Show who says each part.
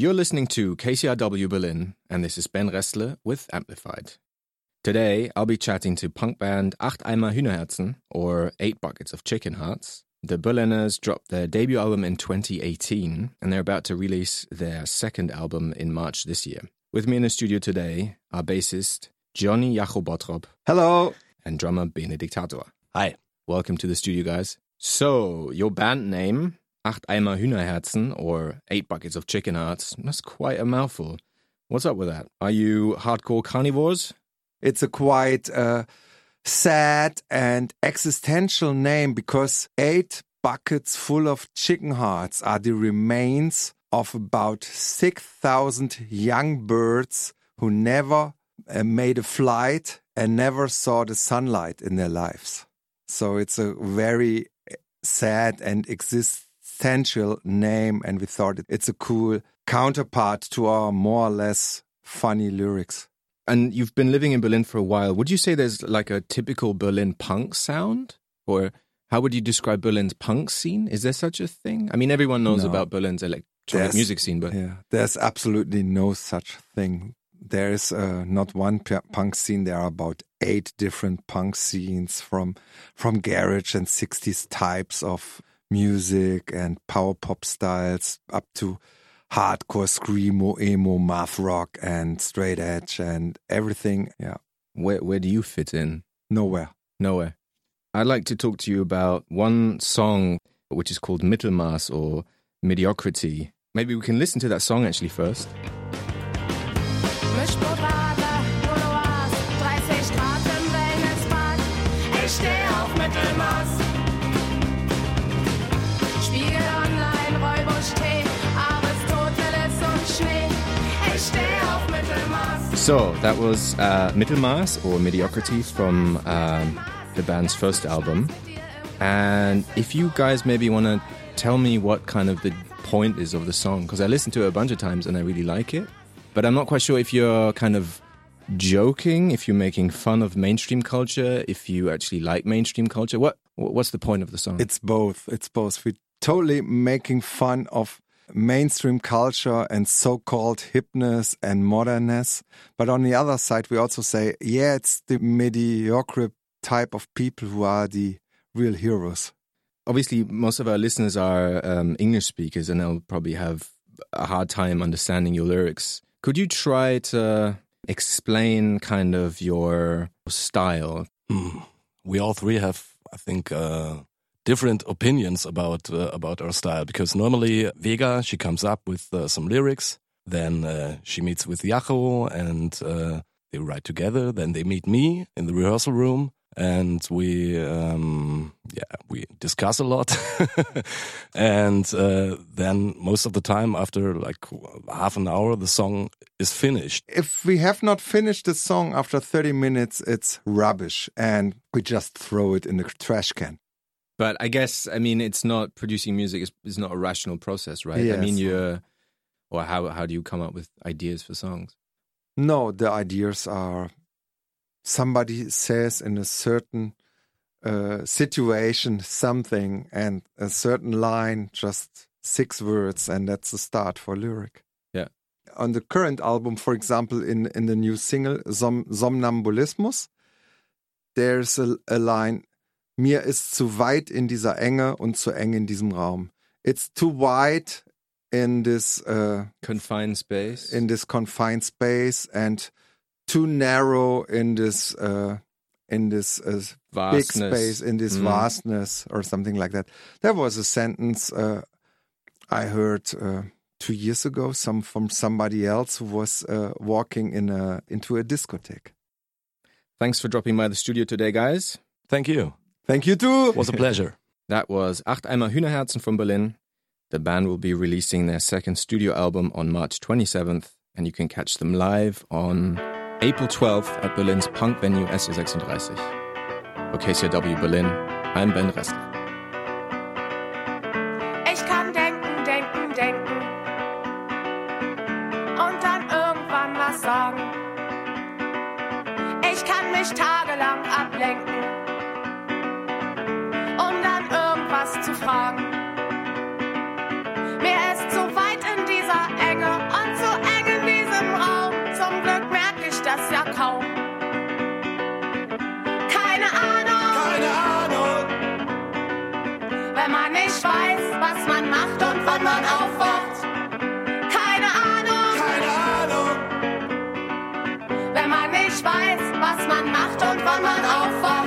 Speaker 1: You're listening to KCRW Berlin, and this is Ben Ressler with Amplified. Today, I'll be chatting to punk band Acht Eimer Hühnerherzen, or Eight Buckets of Chicken Hearts. The Berliners dropped their debut album in 2018, and they're about to release their second album in March this year. With me in the studio today are bassist Johnny Jacho
Speaker 2: Hello.
Speaker 1: And drummer Benediktator.
Speaker 2: Hi.
Speaker 1: Welcome to the studio, guys. So, your band name, Acht Eimer Hühnerherzen, or Eight Buckets of Chicken Hearts, that's quite a mouthful. What's up with that? Are you hardcore carnivores?
Speaker 2: It's a quite uh, sad and existential name because eight buckets full of chicken hearts are the remains of about 6,000 young birds who never uh, made a flight and never saw the sunlight in their lives. So it's a very uh, sad and existential name, and we thought it's a cool counterpart to our more or less funny lyrics.
Speaker 1: And you've been living in Berlin for a while. Would you say there's like a typical Berlin punk sound? Or how would you describe Berlin's punk scene? Is there such a thing? I mean, everyone knows no. about Berlin's electronic there's, music scene, but.
Speaker 2: Yeah, there's absolutely no such thing. There is uh, not one punk scene. There are about eight different punk scenes from from garage and 60s types of music and power pop styles up to hardcore screamo, emo, math rock, and straight edge, and everything. Yeah.
Speaker 1: Where where do you fit in?
Speaker 2: Nowhere.
Speaker 1: Nowhere. I'd like to talk to you about one song which is called Mittelmaß or Mediocrity. Maybe we can listen to that song actually first. So that was uh, Mittelmaß or Mediocrity from um, the band's first album. And if you guys maybe want to tell me what kind of the point is of the song, because I listened to it a bunch of times and I really like it, but I'm not quite sure if you're kind of joking, if you're making fun of mainstream culture, if you actually like mainstream culture. What what's the point of the song?
Speaker 2: It's both. It's both. We're totally making fun of mainstream culture and so-called hipness and modernness. But on the other side, we also say, yeah, it's the mediocre type of people who are the real heroes.
Speaker 1: Obviously, most of our listeners are um, English speakers, and they'll probably have a hard time understanding your lyrics. Could you try to explain kind of your style?
Speaker 3: Mm. We all three have, I think, uh, different opinions about uh, about our style. Because normally Vega she comes up with uh, some lyrics, then uh, she meets with Jacho and uh, they write together. Then they meet me in the rehearsal room and we um, yeah we discuss a lot. And uh, then most of the time after like half an hour the song is finished.
Speaker 2: If we have not finished the song after 30 minutes it's rubbish and we just throw it in the trash can
Speaker 1: but I guess I mean it's not producing music is is not a rational process, right?
Speaker 2: Yes.
Speaker 1: I mean you're or how how do you come up with ideas for songs?
Speaker 2: No, the ideas are somebody says in a certain uh, situation something and a certain line, just six words, and that's the start for lyric.
Speaker 1: Yeah.
Speaker 2: On the current album, for example, in in the new single Som Somnambulismus, there's a, a line mir ist zu weit in dieser Enge und zu eng in diesem Raum. It's too wide in this uh,
Speaker 1: confined space.
Speaker 2: In this confined space and too narrow in this uh, in this uh, big space in this mm. vastness or something like that. There was a sentence uh, I heard uh, two years ago, some from somebody else who was uh, walking in a into a discotheque.
Speaker 1: Thanks for dropping by the studio today, guys.
Speaker 3: Thank you.
Speaker 2: Thank you too.
Speaker 3: It was a pleasure.
Speaker 1: that was Acht Eimer Hühnerherzen from Berlin. The band will be releasing their second studio album on March 27th, and you can catch them live on April 12th at Berlin's punk venue SE36. For KCRW Berlin, I'm Ben Ressler.
Speaker 4: Ich kann denken, denken, denken und dann irgendwann was sagen. Ich kann mich tagelang ablenken weil man nicht weiß, was man macht und wann man aufwacht. Keine Ahnung. Keine Ahnung. Wenn man nicht weiß, was man macht und wann man aufwacht.